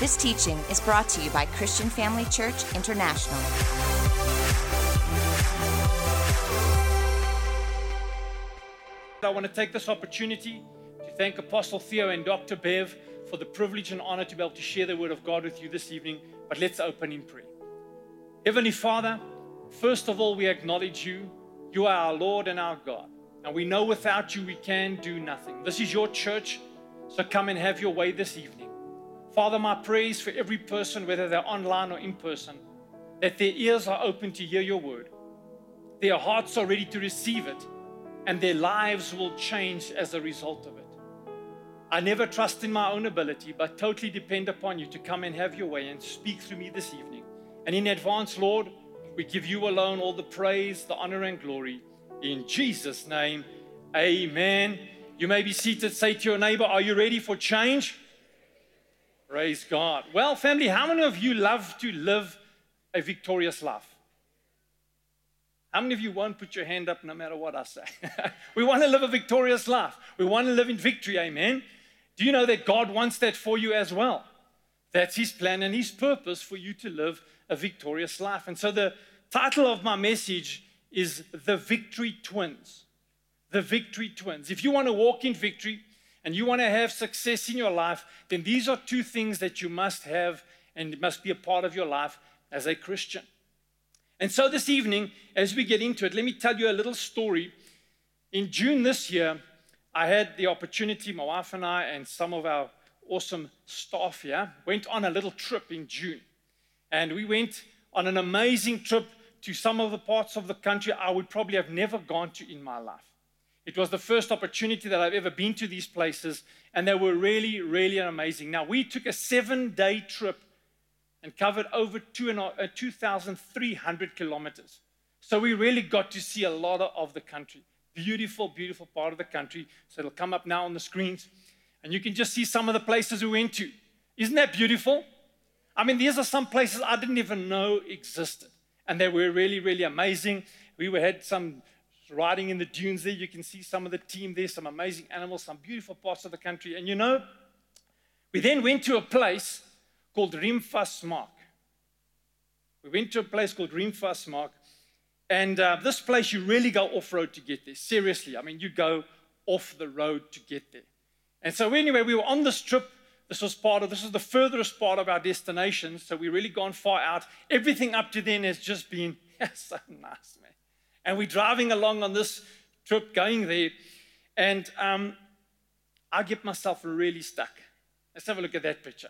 This teaching is brought to you by Christian Family Church International. I want to take this opportunity to thank Apostle Theo and Dr. Bev for the privilege and honor to be able to share the word of God with you this evening. But let's open in prayer. Heavenly Father, first of all, we acknowledge you. You are our Lord and our God. And we know without you we can do nothing. This is your church, so come and have your way this evening. Father, my praise for every person, whether they're online or in person, that their ears are open to hear your word, their hearts are ready to receive it, and their lives will change as a result of it. I never trust in my own ability, but totally depend upon you to come and have your way and speak through me this evening. And in advance, Lord, we give you alone all the praise, the honor, and glory. In Jesus' name, amen. You may be seated. Say to your neighbor, Are you ready for change? Praise God. Well, family, how many of you love to live a victorious life? How many of you won't put your hand up no matter what I say? we want to live a victorious life. We want to live in victory, amen. Do you know that God wants that for you as well? That's His plan and His purpose for you to live a victorious life. And so the title of my message is The Victory Twins. The Victory Twins. If you want to walk in victory and you want to have success in your life, then these are two things that you must have and must be a part of your life as a Christian. And so this evening, as we get into it, let me tell you a little story. In June this year, I had the opportunity, my wife and I, and some of our awesome staff here, went on a little trip in June. And we went on an amazing trip to some of the parts of the country I would probably have never gone to in my life. It was the first opportunity that I've ever been to these places, and they were really, really amazing. Now, we took a seven day trip and covered over 2,300 uh, kilometers. So we really got to see a lot of the country. Beautiful, beautiful part of the country. So it'll come up now on the screens. And you can just see some of the places we went to. Isn't that beautiful? I mean, these are some places I didn't even know existed. And they were really, really amazing. We had some riding in the dunes there. You can see some of the team there, some amazing animals, some beautiful parts of the country. And you know, we then went to a place called Riemvasmaak. We went to a place called Riemvasmaak, and uh, this place you really go off road to get there. Seriously, I mean, you go off the road to get there. And so, anyway, we were on this trip. This was part of this is the furthest part of our destination. So we really gone far out. Everything up to then has just been so nice, man. And we're driving along on this trip, going there, and um, I get myself really stuck. Let's have a look at that picture.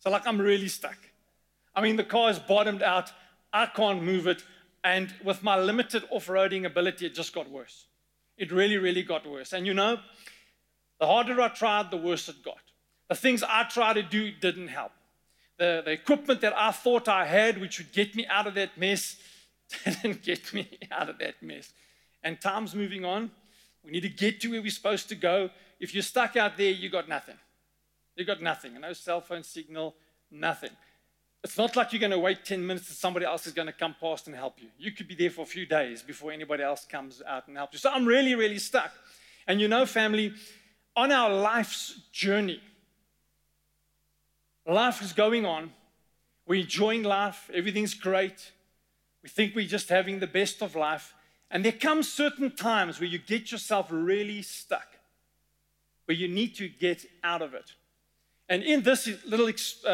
So, like, I'm really stuck. I mean, the car is bottomed out. I can't move it. And with my limited off roading ability, it just got worse. It really, really got worse. And you know, the harder I tried, the worse it got. The things I tried to do didn't help. The, the equipment that I thought I had, which would get me out of that mess, didn't get me out of that mess. And time's moving on. We need to get to where we're supposed to go. If you're stuck out there, you got nothing. You got nothing. No cell phone signal, nothing. It's not like you're going to wait 10 minutes and somebody else is going to come past and help you. You could be there for a few days before anybody else comes out and helps you. So I'm really, really stuck. And you know, family, on our life's journey, life is going on. We're enjoying life. Everything's great. We think we're just having the best of life. And there come certain times where you get yourself really stuck, where you need to get out of it. And in this little ex- uh, uh,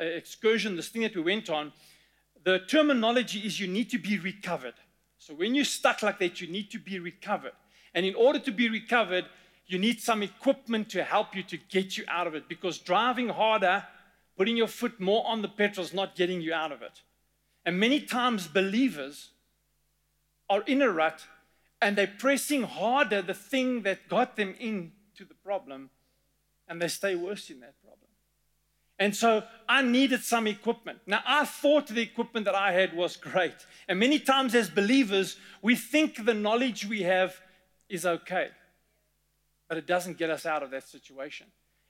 uh, excursion, this thing that we went on, the terminology is you need to be recovered. So when you're stuck like that, you need to be recovered. And in order to be recovered, you need some equipment to help you to get you out of it because driving harder, putting your foot more on the petrol is not getting you out of it. And many times believers are in a rut and they're pressing harder the thing that got them into the problem and they stay worse in that problem. And so I needed some equipment. Now, I thought the equipment that I had was great. And many times, as believers, we think the knowledge we have is okay, but it doesn't get us out of that situation.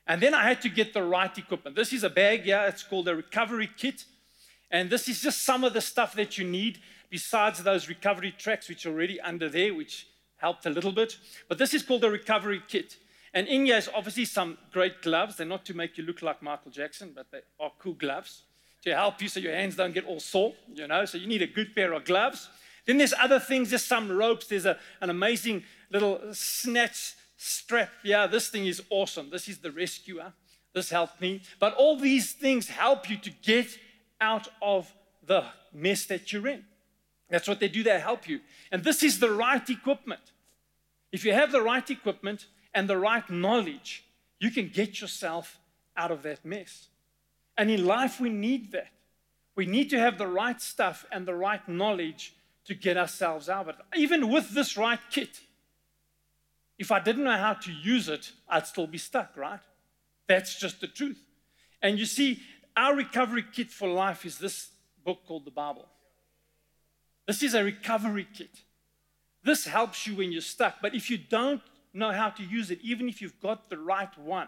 And then I had to get the right equipment. This is a bag yeah, it's called a recovery kit. And this is just some of the stuff that you need besides those recovery tracks, which are already under there, which helped a little bit. But this is called a recovery kit. And in is obviously some great gloves. They're not to make you look like Michael Jackson, but they are cool gloves to help you so your hands don't get all sore, you know. So you need a good pair of gloves. Then there's other things, there's some ropes. There's a, an amazing little snatch strap. Yeah, this thing is awesome. This is the rescuer. This helped me. But all these things help you to get out of the mess that you're in. That's what they do, they help you. And this is the right equipment. If you have the right equipment and the right knowledge, you can get yourself out of that mess. And in life, we need that. We need to have the right stuff and the right knowledge to get ourselves out of it. Even with this right kit, if I didn't know how to use it, I'd still be stuck, right? That's just the truth. And you see, our recovery kit for life is this book called the Bible. This is a recovery kit. This helps you when you're stuck. But if you don't know how to use it, even if you've got the right one,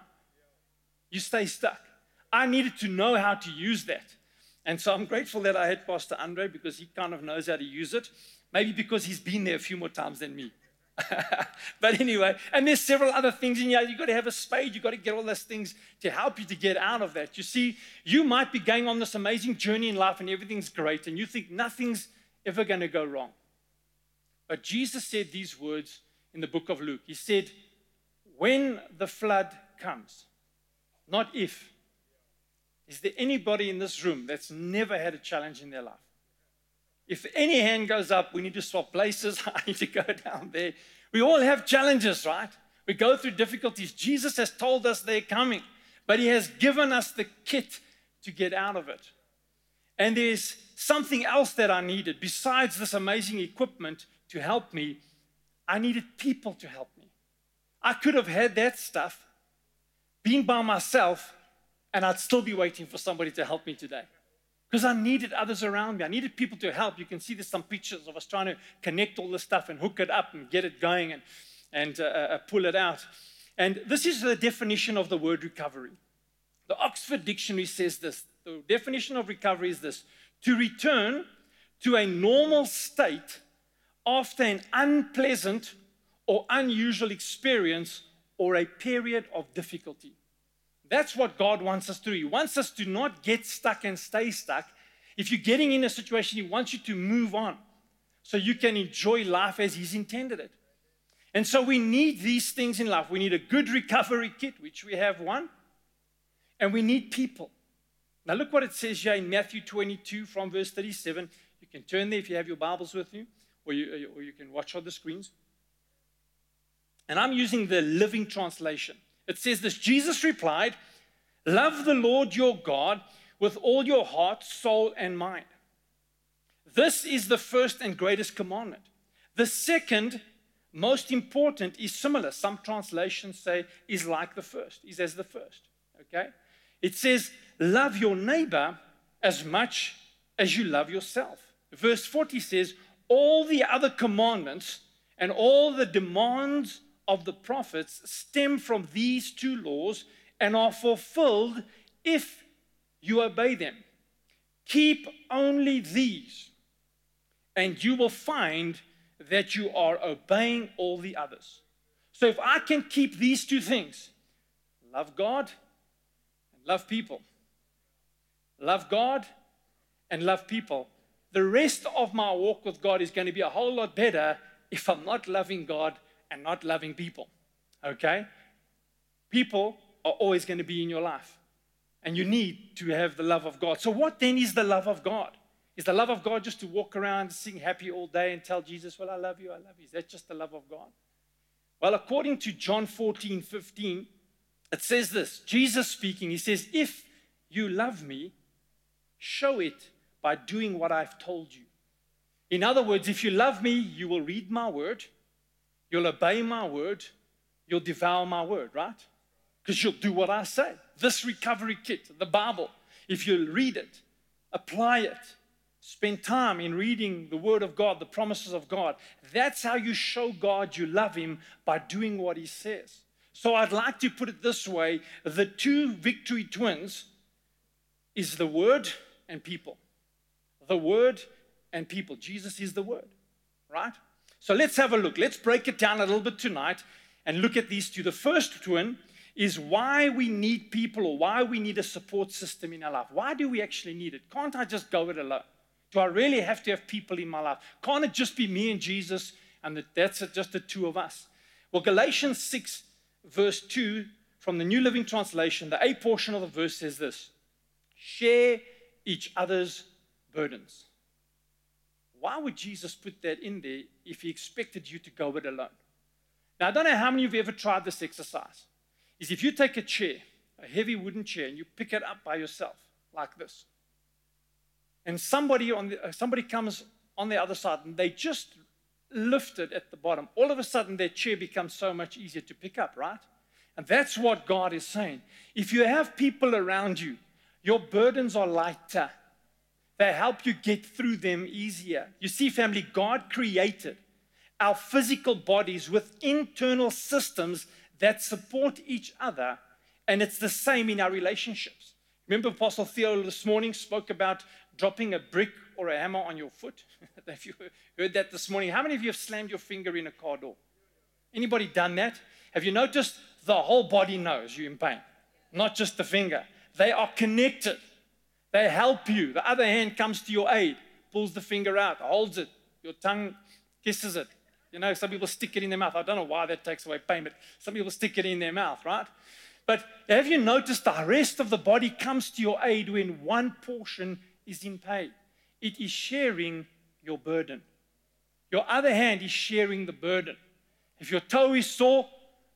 you stay stuck. I needed to know how to use that. And so I'm grateful that I had Pastor Andre because he kind of knows how to use it. Maybe because he's been there a few more times than me. but anyway, and there's several other things in here. You've got to have a spade, you've got to get all those things to help you to get out of that. You see, you might be going on this amazing journey in life and everything's great, and you think nothing's ever going to go wrong. But Jesus said these words in the book of Luke. He said, When the flood comes, not if. Is there anybody in this room that's never had a challenge in their life? If any hand goes up, we need to swap places. I need to go down there. We all have challenges, right? We go through difficulties. Jesus has told us they're coming, but He has given us the kit to get out of it. And there's something else that I needed besides this amazing equipment to help me. I needed people to help me. I could have had that stuff, been by myself, and I'd still be waiting for somebody to help me today because I needed others around me. I needed people to help. You can see there's some pictures of us trying to connect all this stuff and hook it up and get it going and, and uh, uh, pull it out. And this is the definition of the word recovery. The Oxford Dictionary says this the definition of recovery is this to return to a normal state after an unpleasant or unusual experience or a period of difficulty. That's what God wants us to do. He wants us to not get stuck and stay stuck. If you're getting in a situation, He wants you to move on so you can enjoy life as He's intended it. And so we need these things in life. We need a good recovery kit, which we have one, and we need people. Now, look what it says here in Matthew 22 from verse 37. You can turn there if you have your Bibles with you, or you, or you can watch on the screens. And I'm using the Living Translation. It says this Jesus replied, Love the Lord your God with all your heart, soul, and mind. This is the first and greatest commandment. The second, most important, is similar. Some translations say is like the first, is as the first. Okay? It says, Love your neighbor as much as you love yourself. Verse 40 says, All the other commandments and all the demands of the prophets stem from these two laws and are fulfilled if you obey them. Keep only these, and you will find that you are obeying all the others. So if I can keep these two things love God and love people, love God and love people, the rest of my walk with God is going to be a whole lot better if I'm not loving God and not loving people. Okay? People are always going to be in your life. And you need to have the love of God. So, what then is the love of God? Is the love of God just to walk around, sing happy all day, and tell Jesus, Well, I love you, I love you? Is that just the love of God? Well, according to John 14, 15, it says this Jesus speaking, he says, If you love me, show it by doing what I've told you. In other words, if you love me, you will read my word, You'll obey my word. You'll devour my word, right? Because you'll do what I say. This recovery kit, the Bible, if you read it, apply it, spend time in reading the Word of God, the promises of God, that's how you show God you love Him by doing what He says. So I'd like to put it this way the two victory twins is the Word and people. The Word and people. Jesus is the Word, right? So let's have a look. Let's break it down a little bit tonight. and look at these two. The first one is why we need people or why we need a support system in our life. Why do we actually need it? Can't I just go it alone? Do I really have to have people in my life? Can't it just be me and Jesus and that's just the two of us? Well, Galatians 6, verse 2 from the New Living Translation, the A portion of the verse says this share each other's burdens. Why would Jesus put that in there if he expected you to go it alone? Now, I don't know how many of you ever tried this exercise. Is if you take a chair, a heavy wooden chair, and you pick it up by yourself, like this, and somebody on the, uh, somebody comes on the other side and they just lift it at the bottom, all of a sudden their chair becomes so much easier to pick up, right? And that's what God is saying. If you have people around you, your burdens are lighter. They help you get through them easier. You see, family, God created our physical bodies with internal systems that support each other, and it's the same in our relationships. Remember, Apostle Theo this morning spoke about dropping a brick or a hammer on your foot? Have you heard that this morning? How many of you have slammed your finger in a car door? Anybody done that? Have you noticed the whole body knows you're in pain, not just the finger? They are connected. They help you. The other hand comes to your aid, pulls the finger out, holds it. Your tongue kisses it. You know, some people stick it in their mouth. I don't know why that takes away pain, but some people stick it in their mouth, right? But have you noticed the rest of the body comes to your aid when one portion is in pain? It is sharing your burden. Your other hand is sharing the burden. If your toe is sore,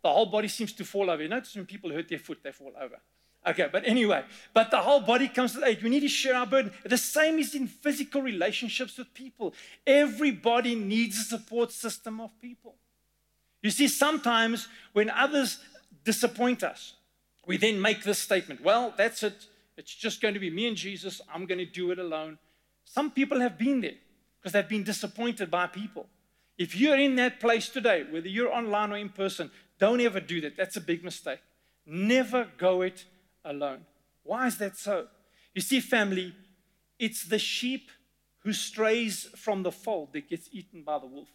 the whole body seems to fall over. You notice when people hurt their foot, they fall over. Okay, but anyway, but the whole body comes to aid. We need to share our burden. The same is in physical relationships with people. Everybody needs a support system of people. You see, sometimes when others disappoint us, we then make this statement well, that's it. It's just going to be me and Jesus. I'm going to do it alone. Some people have been there because they've been disappointed by people. If you're in that place today, whether you're online or in person, don't ever do that. That's a big mistake. Never go it alone. Why is that so? You see, family, it's the sheep who strays from the fold that gets eaten by the wolf.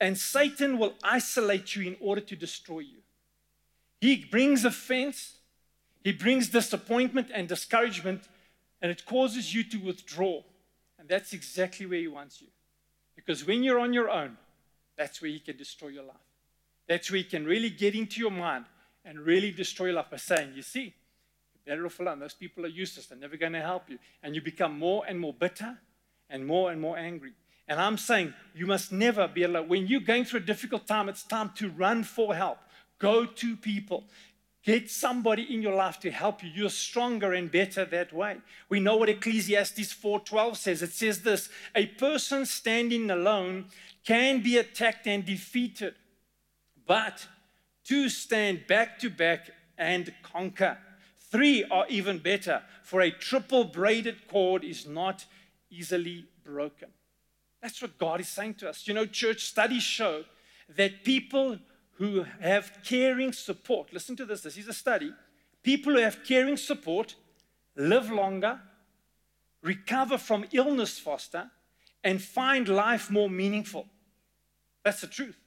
And Satan will isolate you in order to destroy you. He brings offense, he brings disappointment and discouragement, and it causes you to withdraw. And that's exactly where he wants you. Because when you're on your own, that's where he can destroy your life. That's where he can really get into your mind and really destroy life by saying, You see, you're better off alone. Those people are useless. They're never going to help you. And you become more and more bitter and more and more angry. And I'm saying you must never be alone. When you're going through a difficult time, it's time to run for help. Go to people. Get somebody in your life to help you. You're stronger and better that way. We know what Ecclesiastes 4:12 says. It says this: a person standing alone can be attacked and defeated, but Two stand back to back and conquer. Three are even better, for a triple braided cord is not easily broken. That's what God is saying to us. You know, church studies show that people who have caring support, listen to this, this is a study. People who have caring support live longer, recover from illness faster, and find life more meaningful. That's the truth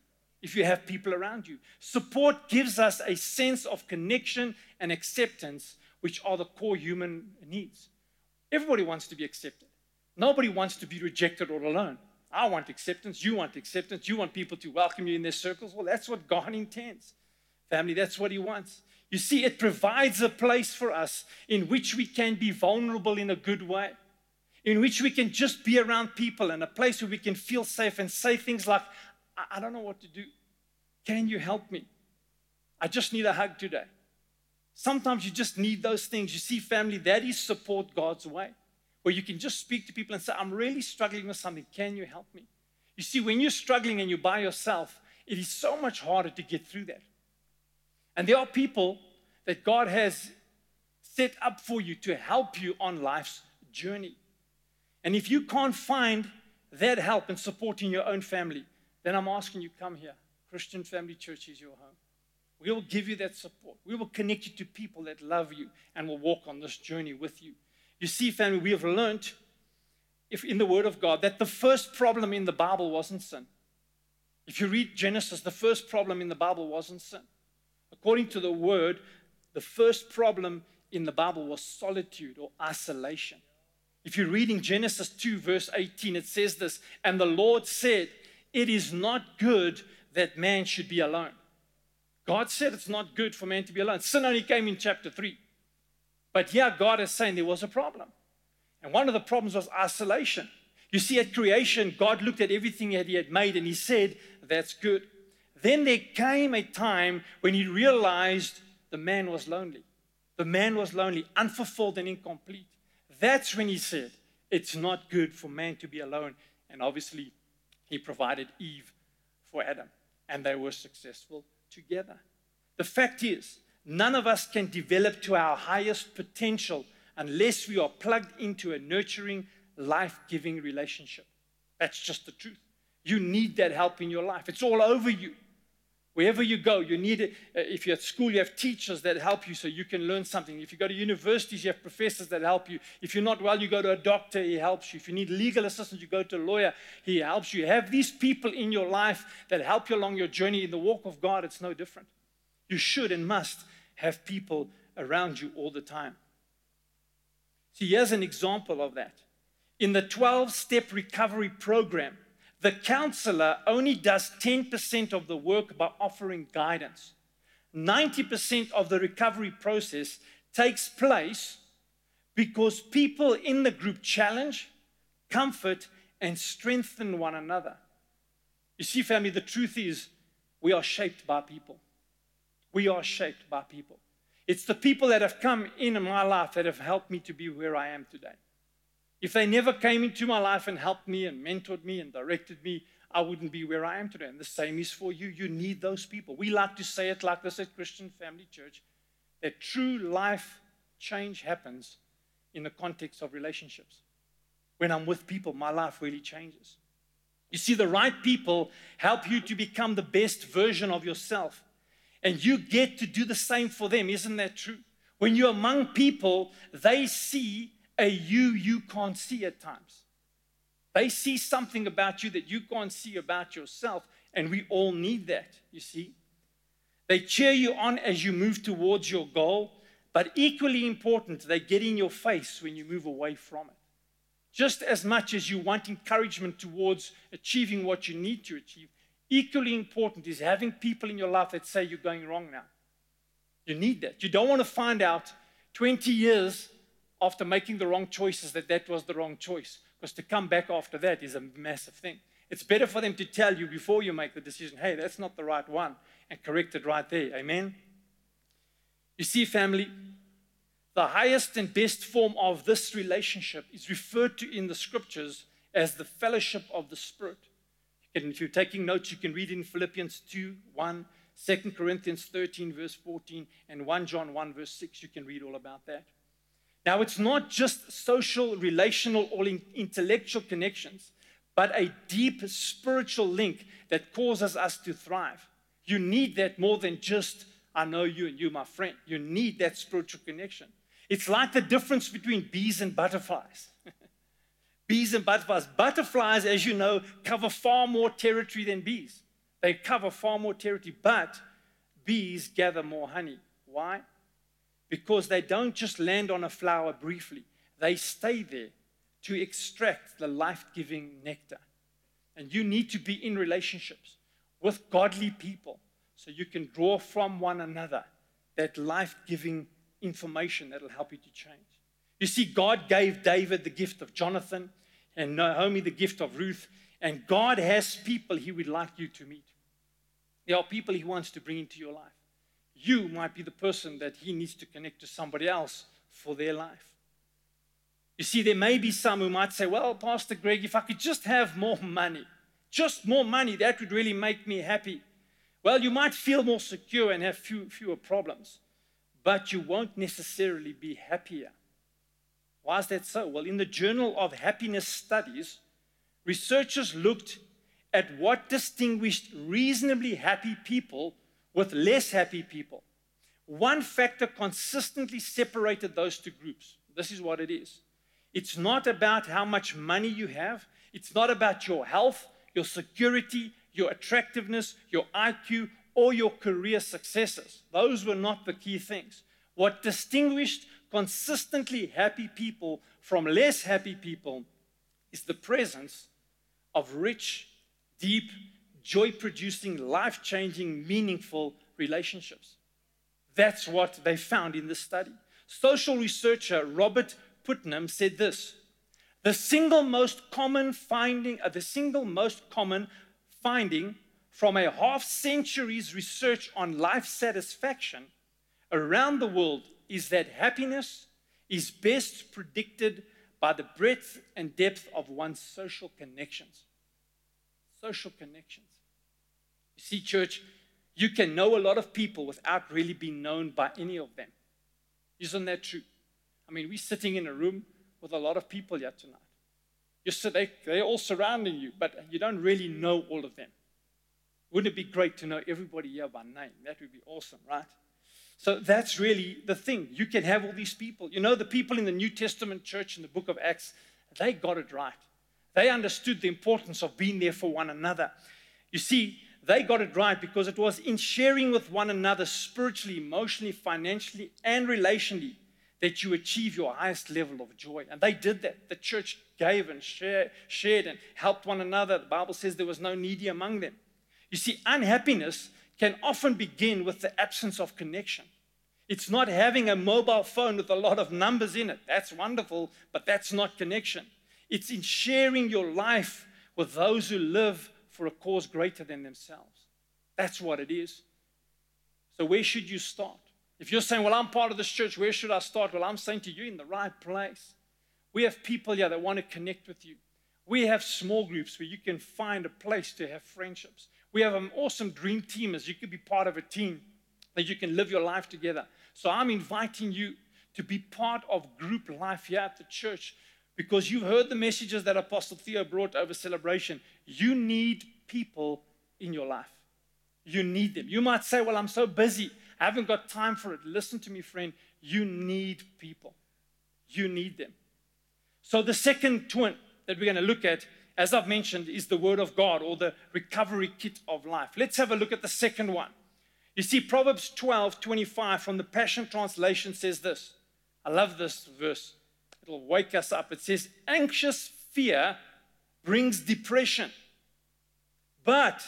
if you have people around you. Support gives us a sense of connection and acceptance, which are the core human needs. Everybody wants to be accepted. Nobody wants to be rejected or alone. I want acceptance. You want acceptance. You want people to welcome you in their circles. Well, that's what God intends. Family, that's what He wants. You see, it provides a place for us in which we can be vulnerable in a good way, in which we can just be around people and a place where we can feel safe and say things like, I, don't know what to do. Can you help me? I just need a hug today. Sometimes you just need those things. You see, family, that is support God's way, where you can just speak to people and say, I'm really struggling with something. Can you help me? You see, when you're struggling and you're by yourself, it is so much harder to get through that. And there are people that God has set up for you to help you on life's journey. And if you can't find that help and support in your own family, then I'm asking you, come here. Christian Family Church is your home. We will give you that support. We will connect you to people that love you and will walk on this journey with you. You see, family, we have learned if in the Word of God that the first problem in the Bible wasn't sin. If you read Genesis, the first problem in the Bible wasn't sin. According to the word, the first problem in the Bible was solitude or isolation. If you read in Genesis 2, verse 18, it says this And the Lord said, It is not good that man should be alone. God said it's not good for man to be alone. Sin only came in chapter 3. But here, God is saying there was a problem. And one of the problems was isolation. You see, at creation, God looked at everything that He had made and He said, That's good. Then there came a time when He realized the man was lonely. The man was lonely, unfulfilled, and incomplete. That's when He said, It's not good for man to be alone. And obviously, He provided Eve for Adam, and they were successful together. The fact is, none of us can develop to our highest potential unless we are plugged into a nurturing, life giving relationship. That's just the truth. You need that help in your life, it's all over you. Wherever you go, you need it. Uh, if you're at school, you have teachers that help you so you can learn something. If you go to universities, you have professors that help you. If you're not well, you go to a doctor, he helps you. If you need legal assistance, you go to a lawyer, he helps you. Have these people in your life that help you along your journey in the walk of God. It's no different. You should and must have people around you all the time. See, here's an example of that. In the 12 step recovery program, the counselor only does 10% of the work by offering guidance. 90% of the recovery process takes place because people in the group challenge, comfort, and strengthen one another. You see, family, the truth is we are shaped by people. We are shaped by people. It's the people that have come in my life that have helped me to be where I am today. If they never came into my life and helped me and mentored me and directed me, I wouldn't be where I am today. And the same is for you. You need those people. We like to say it like this at Christian Family Church that true life change happens in the context of relationships. When I'm with people, my life really changes. You see, the right people help you to become the best version of yourself. And you get to do the same for them. Isn't that true? When you're among people, they see a you you can't see at times. They see something about you that you can't see about yourself, and we all need that, you see. They cheer you on as you move towards your goal, but equally important, they get in your face when you move away from it. Just as much as you want encouragement towards achieving what you need to achieve, equally important is having people in your life that say you're going wrong now. You need that. You don't want to find out 20 years after making the wrong choices that that was the wrong choice. Because to come back after that is a massive thing. It's better for them to tell you before you make the decision, hey, that's not the right one, and correct it right there. Amen? You see, family, the highest and best form of this relationship is referred to in the scriptures as the fellowship of the Spirit. And if you're taking notes, you can read in Philippians 2 1, 2 Corinthians 13, verse 14, and 1 John 1, verse 6. You can read all about that. Now, it's not just social, relational, or intellectual connections, but a deep spiritual link that causes us to thrive. You need that more than just, I know you and you, my friend. You need that spiritual connection. It's like the difference between bees and butterflies. bees and butterflies. Butterflies, as you know, cover far more territory than bees. They cover far more territory, but bees gather more honey. Why? Because they don't just land on a flower briefly, they stay there to extract the life giving nectar. And you need to be in relationships with godly people so you can draw from one another that life giving information that will help you to change. You see, God gave David the gift of Jonathan and Naomi the gift of Ruth, and God has people He would like you to meet. There are people He wants to bring into your life you might be the person that he needs to connect to somebody else for their life. You see, there may be some who might say, Well, Pastor Greg, if I could just have more money, just more money, that would really make me happy. Well, you might feel more secure and have few, fewer problems, but you won't necessarily be happier. Why is that so? Well, in the Journal of Happiness Studies, researchers looked at what distinguished reasonably happy people with less happy people. One factor consistently separated those two groups. This is what it is it's not about how much money you have, it's not about your health, your security, your attractiveness, your IQ, or your career successes. Those were not the key things. What distinguished consistently happy people from less happy people is the presence of rich, deep, joy producing, life changing, meaningful relationships. That's what they found in this study. Social researcher Robert Putnam said this the single most common finding, uh, the single most common finding from a half century's research on life satisfaction around the world is that happiness is best predicted by the breadth and depth of one's social connections. Social connections. See, church, you can know a lot of people without really being known by any of them. Isn't that true? I mean, we're sitting in a room with a lot of people here tonight. You sit, they, they're all surrounding you, but you don't really know all of them. Wouldn't it be great to know everybody here by name? That would be awesome, right? So that's really the thing. You can have all these people. You know, the people in the New Testament church in the book of Acts, they got it right. They understood the importance of being there for one another. You see, they got it right because it was in sharing with one another spiritually, emotionally, financially, and relationally that you achieve your highest level of joy. And they did that. The church gave and share, shared and helped one another. The Bible says there was no needy among them. You see, unhappiness can often begin with the absence of connection. It's not having a mobile phone with a lot of numbers in it. That's wonderful, but that's not connection. It's in sharing your life with those who live for a cause greater than themselves. That's what it is. So, where should you start? If you're saying, Well, I'm part of this church, where should I start? Well, I'm saying to you, in the right place. We have people here that want to connect with you. We have small groups where you can find a place to have friendships. We have an awesome dream team as you could be part of a team that you can live your life together. So I'm inviting you to be part of group life here at the church because you've heard the messages that Apostle Theo brought over celebration. You need people in your life. You need them. You might say, Well, I'm so busy. I haven't got time for it. Listen to me, friend. You need people. You need them. So, the second twin that we're going to look at, as I've mentioned, is the Word of God or the recovery kit of life. Let's have a look at the second one. You see, Proverbs 12 25 from the Passion Translation says this. I love this verse. It'll wake us up. It says, Anxious fear brings depression, but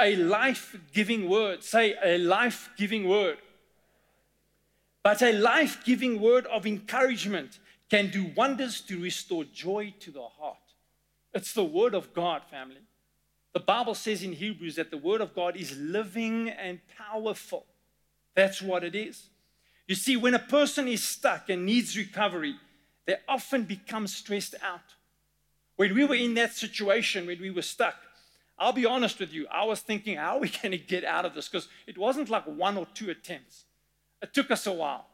a life giving word, say a life giving word, but a life giving word of encouragement can do wonders to restore joy to the heart. It's the word of God, family. The Bible says in Hebrews that the word of God is living and powerful. That's what it is. You see, when a person is stuck and needs recovery, they often become stressed out. When we were in that situation, when we were stuck, I'll be honest with you, I was thinking, how are we going to get out of this? Because it wasn't like one or two attempts. It took us a while,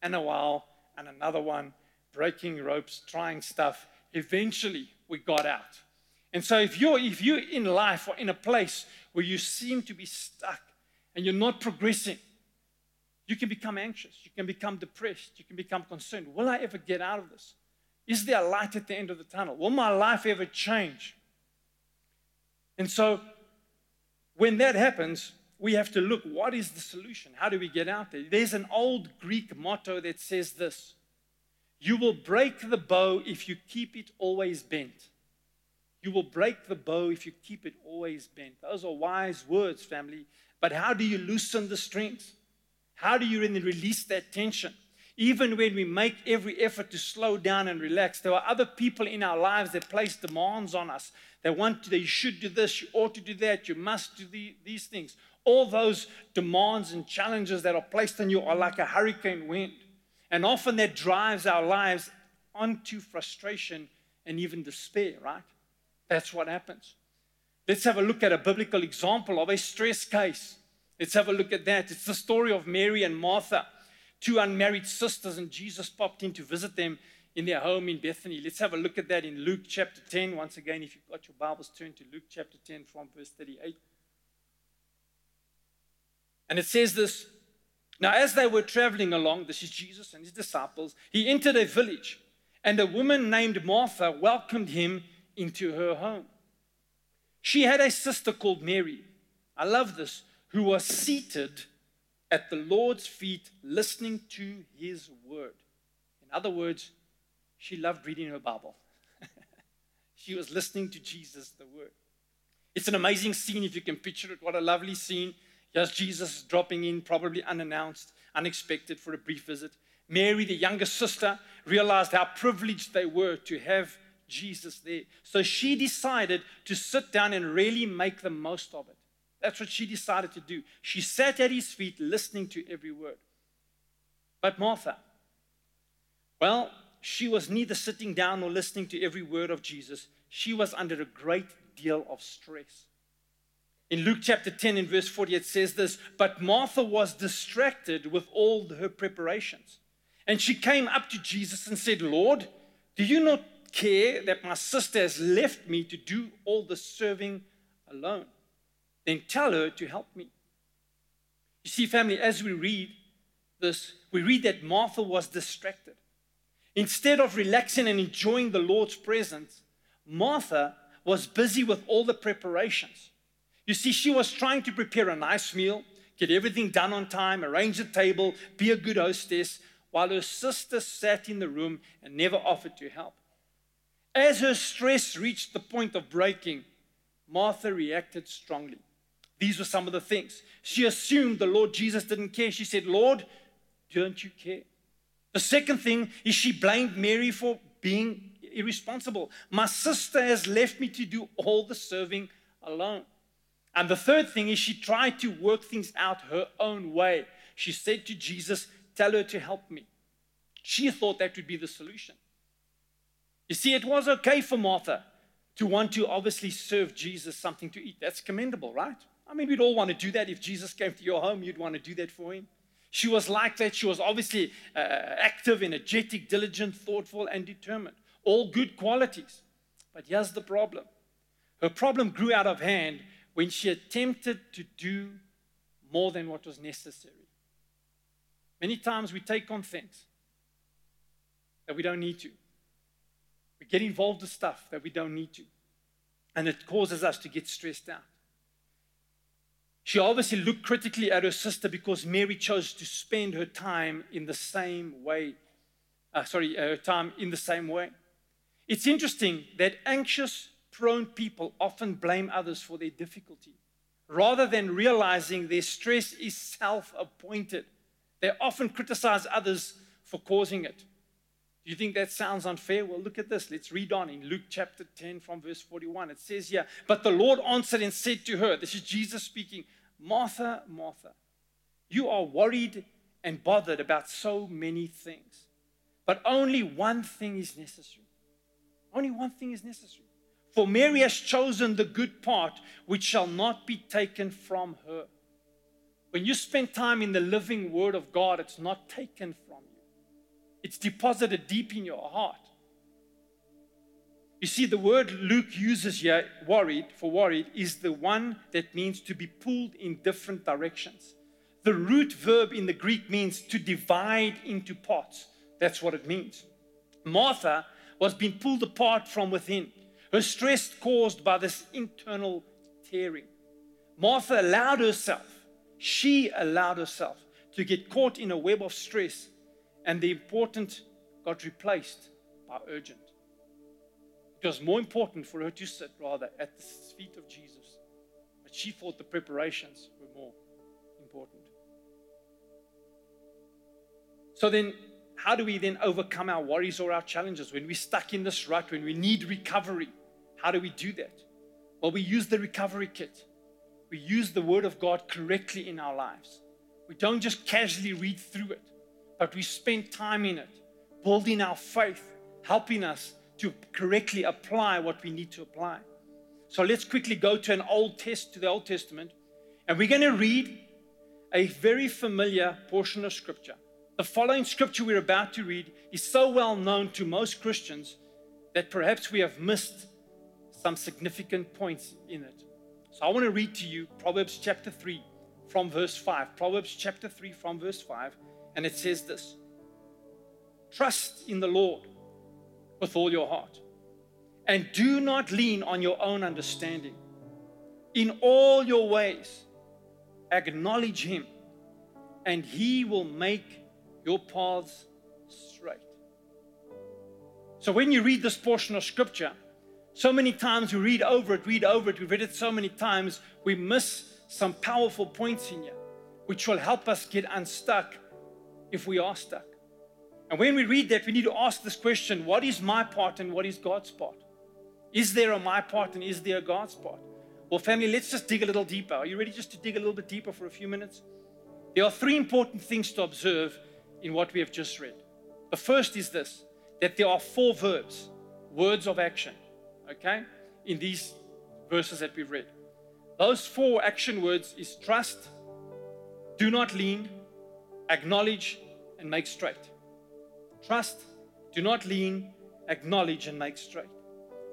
and a while, and another one, breaking ropes, trying stuff. Eventually, we got out. And so, if you're, if you're in life or in a place where you seem to be stuck and you're not progressing, you can become anxious. You can become depressed. You can become concerned. Will I ever get out of this? Is there a light at the end of the tunnel? Will my life ever change? And so, when that happens, we have to look what is the solution? How do we get out there? There's an old Greek motto that says this You will break the bow if you keep it always bent. You will break the bow if you keep it always bent. Those are wise words, family. But how do you loosen the strings? How do you then release that tension? Even when we make every effort to slow down and relax, there are other people in our lives that place demands on us. They want to, they should do this, you ought to do that, you must do the, these things. All those demands and challenges that are placed on you are like a hurricane wind. And often that drives our lives onto frustration and even despair, right? That's what happens. Let's have a look at a biblical example of a stress case. Let's have a look at that. It's the story of Mary and Martha, two unmarried sisters, and Jesus popped in to visit them in their home in Bethany. Let's have a look at that in Luke chapter 10. Once again, if you've got your Bibles, turn to Luke chapter 10 from verse 38. And it says this Now, as they were traveling along, this is Jesus and his disciples, he entered a village, and a woman named Martha welcomed him into her home. She had a sister called Mary. I love this, who was seated at the Lord's feet listening to his word. In other words, she loved reading her Bible. she was listening to Jesus, the word. It's an amazing scene if you can picture it. What a lovely scene. Here's Jesus dropping in, probably unannounced, unexpected for a brief visit. Mary, the younger sister, realized how privileged they were to have Jesus there. So she decided to sit down and really make the most of it. That's what she decided to do. She sat at his feet listening to every word. But Martha, well, she was neither sitting down nor listening to every word of Jesus. She was under a great deal of stress. In Luke chapter 10, in verse 40, it says this But Martha was distracted with all her preparations. And she came up to Jesus and said, Lord, do you not care that my sister has left me to do all the serving alone? Then tell her to help me. You see, family, as we read this, we read that Martha was distracted. Instead of relaxing and enjoying the Lord's presence, Martha was busy with all the preparations. You see, she was trying to prepare a nice meal, get everything done on time, arrange the table, be a good hostess, while her sister sat in the room and never offered to help. As her stress reached the point of breaking, Martha reacted strongly. These were some of the things. She assumed the Lord Jesus didn't care. She said, Lord, don't you care? The second thing is she blamed Mary for being irresponsible. My sister has left me to do all the serving alone. And the third thing is she tried to work things out her own way. She said to Jesus, Tell her to help me. She thought that would be the solution. You see, it was okay for Martha to want to obviously serve Jesus something to eat. That's commendable, right? I mean, we'd all want to do that. If Jesus came to your home, you'd want to do that for him. She was like that. She was obviously uh, active, energetic, diligent, thoughtful, and determined. All good qualities. But here's the problem her problem grew out of hand when she attempted to do more than what was necessary. Many times we take on things that we don't need to. We get involved with stuff that we don't need to. And it causes us to get stressed out. She obviously looked critically at her sister because Mary chose to spend her time in the same way. Uh, sorry, uh, her time in the same way. It's interesting that anxious, prone people often blame others for their difficulty rather than realizing their stress is self appointed. They often criticize others for causing it. Do you think that sounds unfair? Well, look at this. Let's read on in Luke chapter 10 from verse 41. It says here, But the Lord answered and said to her, This is Jesus speaking, Martha, Martha, you are worried and bothered about so many things, but only one thing is necessary. Only one thing is necessary. For Mary has chosen the good part which shall not be taken from her. When you spend time in the living Word of God, it's not taken from it's deposited deep in your heart. You see, the word Luke uses here, worried, for worried, is the one that means to be pulled in different directions. The root verb in the Greek means to divide into parts. That's what it means. Martha was being pulled apart from within, her stress caused by this internal tearing. Martha allowed herself, she allowed herself to get caught in a web of stress, and the important got replaced by urgent. It was more important for her to sit rather at the feet of Jesus, but she thought the preparations were more important. So then, how do we then overcome our worries or our challenges when we're stuck in this rut, when we need recovery? How do we do that? Well, we use the recovery kit. We use the Word of God correctly in our lives. We don't just casually read through it, but we spend time in it, building our faith, helping us to correctly apply what we need to apply. So let's quickly go to an Old Test to the Old Testament, and we're going to read a very familiar portion of Scripture. The following scripture we're about to read is so well known to most Christians that perhaps we have missed some significant points in it. So I want to read to you Proverbs chapter 3 from verse 5. Proverbs chapter 3 from verse 5, and it says this Trust in the Lord with all your heart, and do not lean on your own understanding. In all your ways, acknowledge Him, and He will make your paths straight. So when you read this portion of Scripture, so many times we read over it, read over it, we've read it so many times, we miss some powerful points in here, which will help us get unstuck if we are stuck. And when we read that, we need to ask this question what is my part and what is God's part? Is there a my part and is there a God's part? Well, family, let's just dig a little deeper. Are you ready just to dig a little bit deeper for a few minutes? There are three important things to observe in what we have just read. The first is this that there are four verbs, words of action, okay, in these verses that we've read. Those four action words is trust, do not lean, acknowledge, and make straight. Trust, do not lean, acknowledge, and make straight.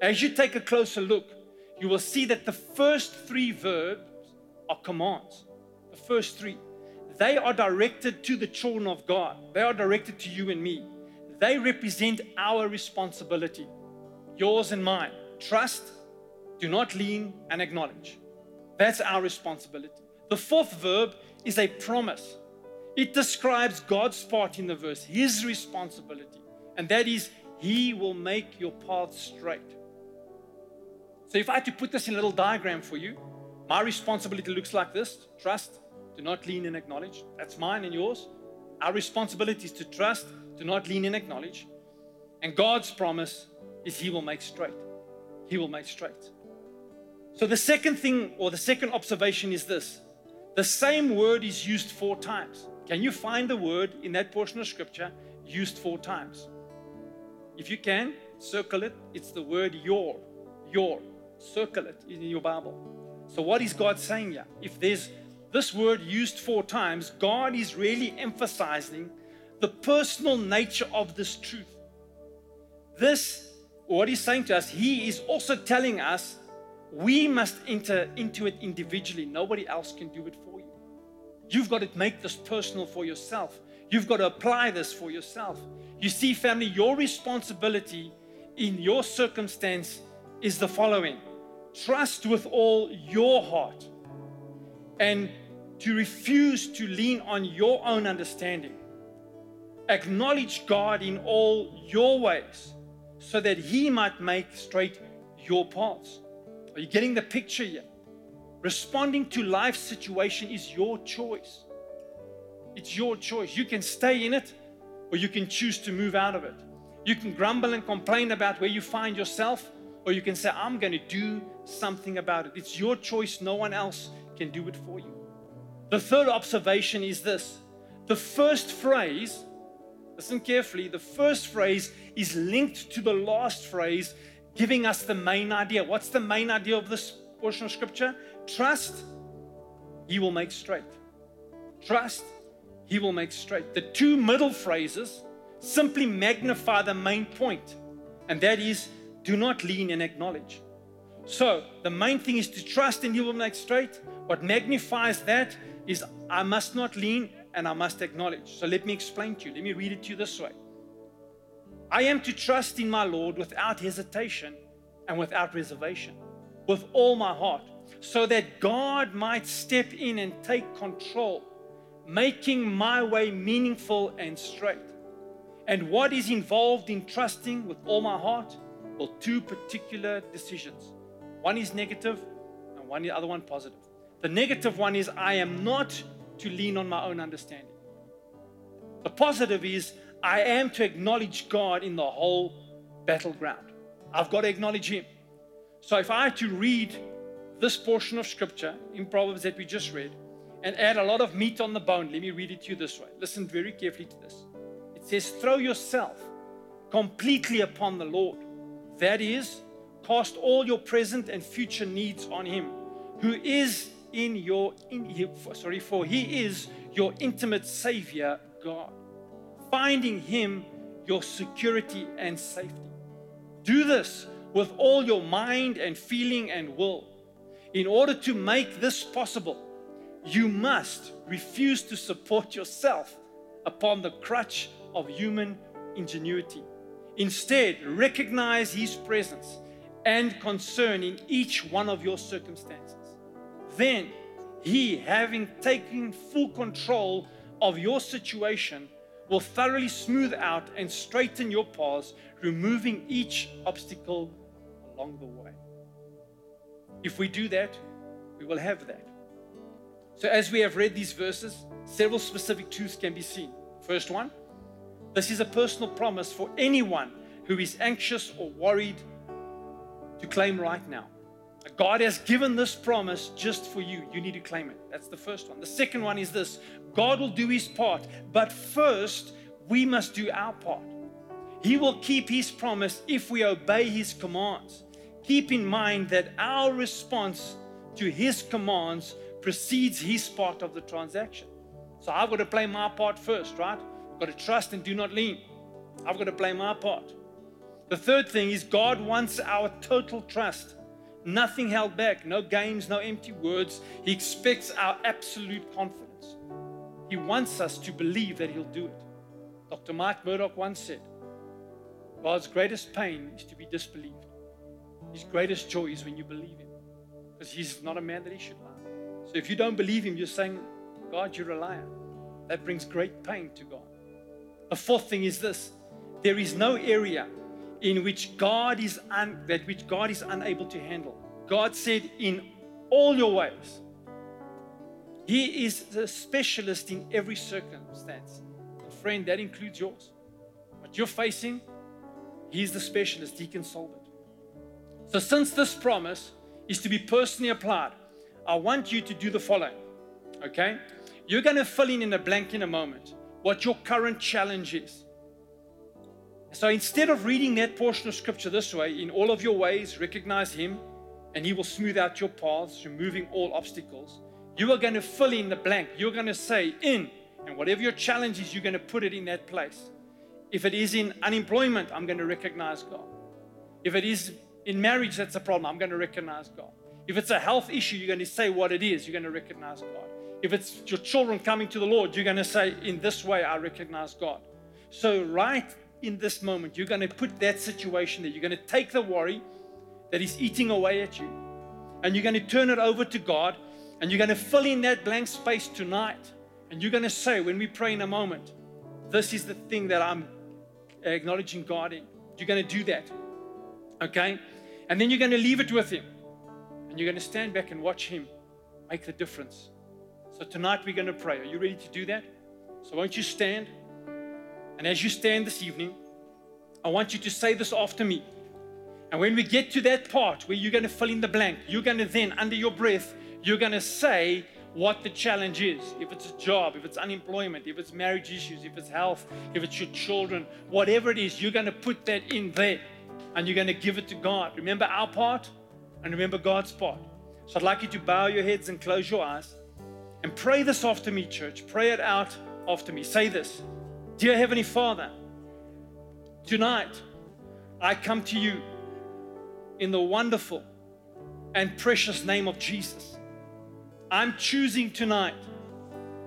As you take a closer look, you will see that the first three verbs are commands. The first three. They are directed to the children of God, they are directed to you and me. They represent our responsibility, yours and mine. Trust, do not lean, and acknowledge. That's our responsibility. The fourth verb is a promise. It describes God's part in the verse, His responsibility, and that is, He will make your path straight. So, if I had to put this in a little diagram for you, my responsibility looks like this trust, do not lean and acknowledge. That's mine and yours. Our responsibility is to trust, do not lean and acknowledge. And God's promise is He will make straight. He will make straight. So, the second thing or the second observation is this the same word is used four times. Can you find the word in that portion of scripture used four times? If you can, circle it. It's the word your. Your. Circle it in your Bible. So, what is God saying here? If there's this word used four times, God is really emphasizing the personal nature of this truth. This, what He's saying to us, He is also telling us we must enter into it individually. Nobody else can do it for you. You've got to make this personal for yourself. You've got to apply this for yourself. You see, family, your responsibility in your circumstance is the following trust with all your heart and to refuse to lean on your own understanding. Acknowledge God in all your ways so that He might make straight your paths. Are you getting the picture here? Responding to life's situation is your choice. It's your choice. You can stay in it or you can choose to move out of it. You can grumble and complain about where you find yourself, or you can say, I'm going to do something about it. It's your choice. No one else can do it for you. The third observation is this the first phrase, listen carefully, the first phrase is linked to the last phrase, giving us the main idea. What's the main idea of this portion of scripture? Trust, He will make straight. Trust, He will make straight. The two middle phrases simply magnify the main point, and that is do not lean and acknowledge. So, the main thing is to trust and He will make straight. What magnifies that is I must not lean and I must acknowledge. So, let me explain to you. Let me read it to you this way I am to trust in my Lord without hesitation and without reservation, with all my heart, so that God might step in and take control, making my way meaningful and straight. And what is involved in trusting with all my heart? Well, two particular decisions. One is negative and one the other one positive. The negative one is I am not to lean on my own understanding. The positive is I am to acknowledge God in the whole battleground. I've got to acknowledge Him. So if I had to read this portion of scripture in Proverbs that we just read and add a lot of meat on the bone, let me read it to you this way. Listen very carefully to this. It says, Throw yourself completely upon the Lord. That is, cast all your present and future needs on Him, who is in your in, sorry for He is your intimate Savior, God. Finding Him your security and safety. Do this with all your mind and feeling and will. In order to make this possible, you must refuse to support yourself upon the crutch of human ingenuity. Instead, recognize His presence and concern in each one of your circumstances. then He, having taken full control of your situation, will thoroughly smooth out and straighten your paths, removing each obstacle along the way. If we do that, we will have that. So, as we have read these verses, several specific truths can be seen. First one, this is a personal promise for anyone who is anxious or worried to claim right now. God has given this promise just for you. You need to claim it. That's the first one. The second one is this God will do his part, but first, we must do our part. He will keep his promise if we obey his commands. Keep in mind that our response to his commands precedes his part of the transaction. So I've got to play my part first, right? I've got to trust and do not lean. I've got to play my part. The third thing is God wants our total trust. Nothing held back, no games, no empty words. He expects our absolute confidence. He wants us to believe that He'll do it. Dr. Mike Murdock once said, God's greatest pain is to be disbelieved. His greatest joy is when you believe Him. Because He's not a man that He should lie. So if you don't believe Him, you're saying, God, you're a liar. That brings great pain to God. The fourth thing is this there is no area in which God is un, that which God is unable to handle. God said, in all your ways. He is the specialist in every circumstance. friend, that includes yours. What you're facing, He's the specialist. He can solve it. So, since this promise is to be personally applied, I want you to do the following. Okay? You're going to fill in in a blank in a moment what your current challenge is. So instead of reading that portion of scripture this way, in all of your ways, recognize Him, and He will smooth out your paths, removing all obstacles. You are going to fill in the blank. You're going to say, in, and whatever your challenge is, you're going to put it in that place. If it is in unemployment, I'm going to recognize God. If it is in marriage, that's a problem, I'm going to recognize God. If it's a health issue, you're going to say what it is, you're going to recognize God. If it's your children coming to the Lord, you're going to say, in this way, I recognize God. So, right in this moment, you're going to put that situation there. You're going to take the worry that is eating away at you, and you're going to turn it over to God, and you're going to fill in that blank space tonight. And you're going to say, when we pray in a moment, this is the thing that I'm acknowledging God in. You're going to do that. Okay? And then you're going to leave it with Him. And you're going to stand back and watch Him make the difference. So tonight we're going to pray. Are you ready to do that? So won't you stand? And as you stand this evening, I want you to say this after me. And when we get to that part where you're going to fill in the blank, you're going to then, under your breath, you're going to say what the challenge is. If it's a job, if it's unemployment, if it's marriage issues, if it's health, if it's your children, whatever it is, you're going to put that in there and you're going to give it to God. Remember our part and remember God's part. So I'd like you to bow your heads and close your eyes and pray this after me, church. Pray it out after me. Say this Dear Heavenly Father, tonight I come to you in the wonderful and precious name of Jesus. I'm choosing tonight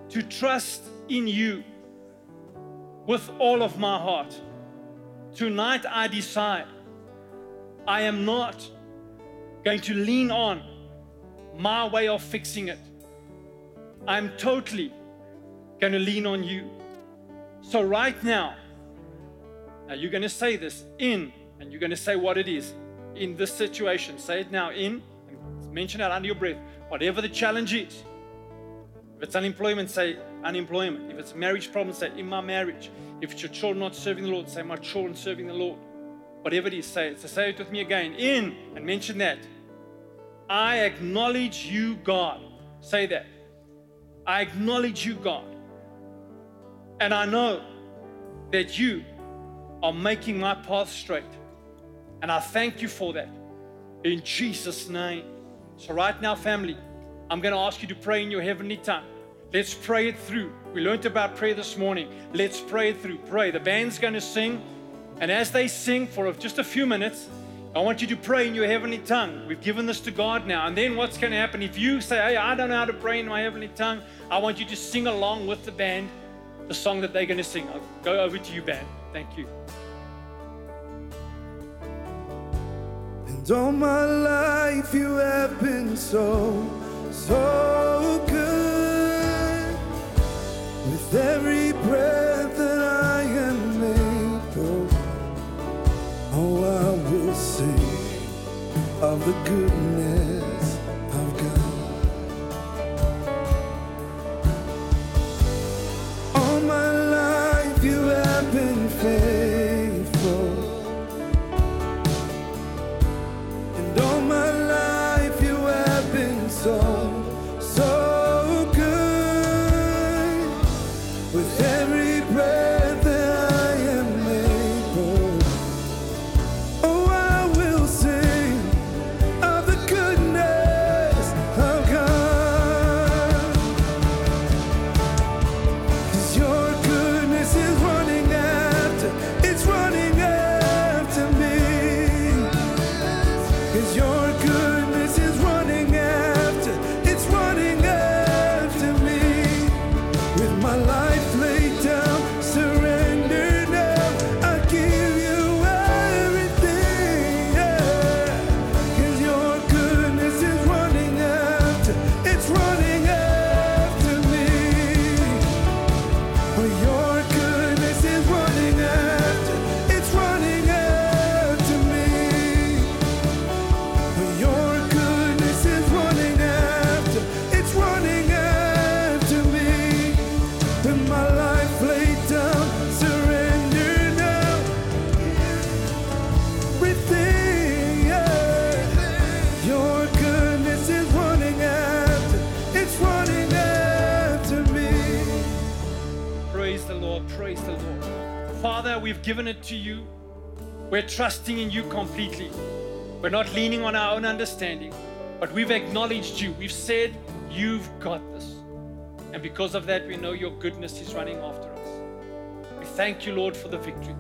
to trust in you with all of my heart. Tonight I decide I am not going to lean on my way of fixing it. I'm totally going to lean on you. So, right now, now you're going to say this in, and you're going to say what it is in this situation. Say it now in, and mention it under your breath. Whatever the challenge is. If it's unemployment, say unemployment. If it's marriage problem, say in my marriage. If it's your children not serving the Lord, say my children serving the Lord. Whatever it is, say it. So say it with me again. In, and mention that. I acknowledge you, God. Say that. I acknowledge you, God. And I know that you are making my path straight. And I thank you for that in Jesus' name. So, right now, family, I'm going to ask you to pray in your heavenly tongue. Let's pray it through. We learned about prayer this morning. Let's pray it through. Pray. The band's going to sing. And as they sing for just a few minutes, I want you to pray in your heavenly tongue. We've given this to God now. And then what's going to happen? If you say, Hey, I don't know how to pray in my heavenly tongue, I want you to sing along with the band the song that they're going to sing. I'll go over to you, band. Thank you. And all my life you have been so so good. With every breath that I of the goodness to you. We're trusting in you completely. We're not leaning on our own understanding, but we've acknowledged you. We've said, You've got this. And because of that, we know your goodness is running after us. We thank you, Lord, for the victory.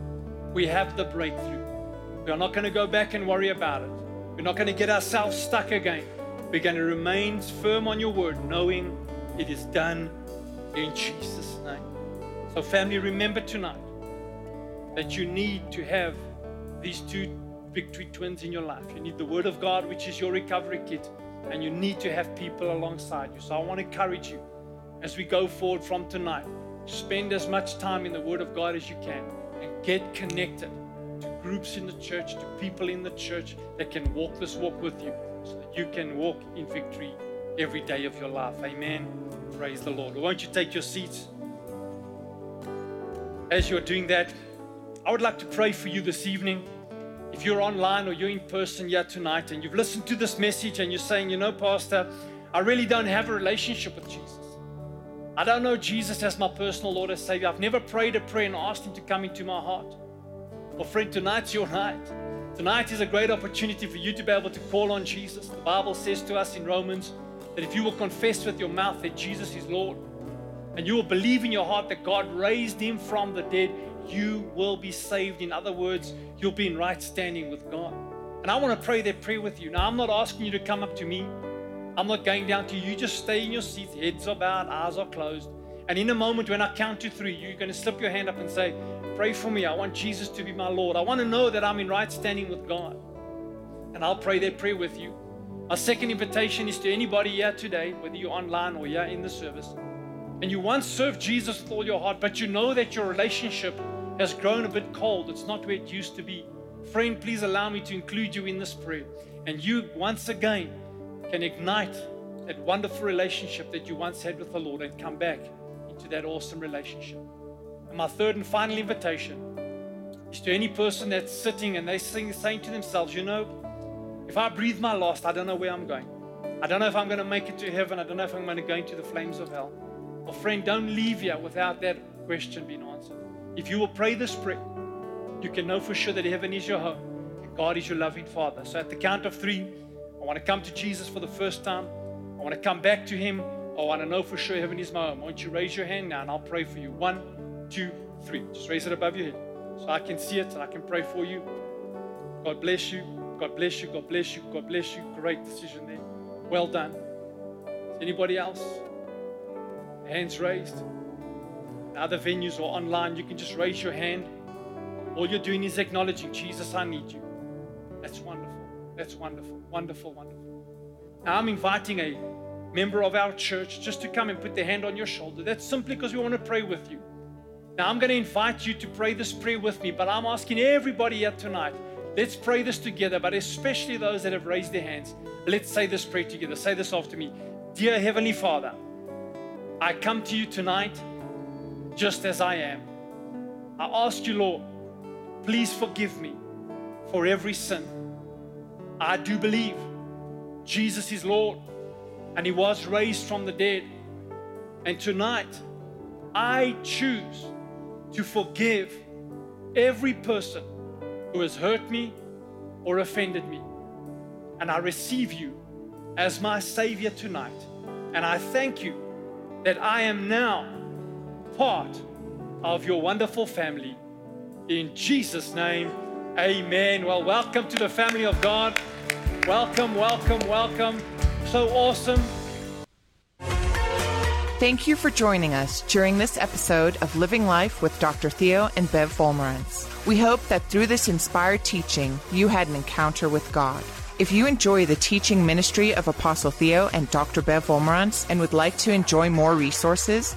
We have the breakthrough. We are not going to go back and worry about it. We're not going to get ourselves stuck again. We're going to remain firm on your word, knowing it is done in Jesus' name. So, family, remember tonight that you need to have these two victory twins in your life. You need the Word of God, which is your recovery kit, and you need to have people alongside you. So, I want to encourage you as we go forward from tonight, spend as much time in the Word of God as you can and get connected to groups in the church, to people in the church that can walk this walk with you so that you can walk in victory every day of your life. Amen. Praise the Lord. Won't you take your seats? As you're doing that, I would like to pray for you this evening. If you're online or you're in person here tonight and you've listened to this message and you're saying, you know, Pastor, I really don't have a relationship with Jesus. I don't know Jesus as my personal Lord and Savior. I've never prayed a prayer and asked Him to come into my heart. Well, friend, tonight's your night. Tonight is a great opportunity for you to be able to call on Jesus. The Bible says to us in Romans that if you will confess with your mouth that Jesus is Lord and you will believe in your heart that God raised Him from the dead, you will be saved. In other words, you'll be in right standing with God. And I want to pray that prayer with you. Now, I'm not asking you to come up to me. I'm not going down to you. You just stay in your seats, heads are bowed, eyes are closed. And in a moment, when I count to three, you're going to slip your hand up and say, Pray for me. I want Jesus to be my Lord. I want to know that I'm in right standing with God. And I'll pray that prayer with you. Our second invitation is to anybody here today, whether you're online or here in the service, and you once served Jesus with all your heart, but you know that your relationship has grown a bit cold. It's not where it used to be. Friend, please allow me to include you in this prayer. And you, once again, can ignite that wonderful relationship that you once had with the Lord and come back into that awesome relationship. And my third and final invitation is to any person that's sitting and they're saying, to themselves, you know, if I breathe my last, I don't know where I'm going. I don't know if I'm going to make it to heaven. I don't know if I'm going to go into the flames of hell. Well, friend, don't leave here without that question being answered. If you will pray this prayer, you can know for sure that heaven is your home and God is your loving Father. So at the count of three, I want to come to Jesus for the first time. I want to come back to Him. I want to know for sure heaven is my home. Won't you raise your hand now and I'll pray for you? One, two, three. Just raise it above your head so I can see it and I can pray for you. God bless you. God bless you. God bless you. God bless you. Great decision there. Well done. Anybody else? Hands raised. Other venues or online, you can just raise your hand. All you're doing is acknowledging, Jesus, I need you. That's wonderful. That's wonderful. Wonderful, wonderful. Now I'm inviting a member of our church just to come and put their hand on your shoulder. That's simply because we want to pray with you. Now, I'm going to invite you to pray this prayer with me, but I'm asking everybody here tonight, let's pray this together, but especially those that have raised their hands. Let's say this prayer together. Say this after me Dear Heavenly Father, I come to you tonight just as I am. I ask you, Lord, please forgive me for every sin. I do believe Jesus is Lord and He was raised from the dead. And tonight, I choose to forgive every person who has hurt me or offended me. And I receive you as my Savior tonight. And I thank you that I am now part of your wonderful family. In Jesus' name, amen. Well, welcome to the family of God. Welcome, welcome, welcome. So awesome. Thank you for joining us during this episode of Living Life with Dr. Theo and Bev Wolmarans. We hope that through this inspired teaching, you had an encounter with God. If you enjoy the teaching ministry of Apostle Theo and Dr. Bev Wolmarans and would like to enjoy more resources,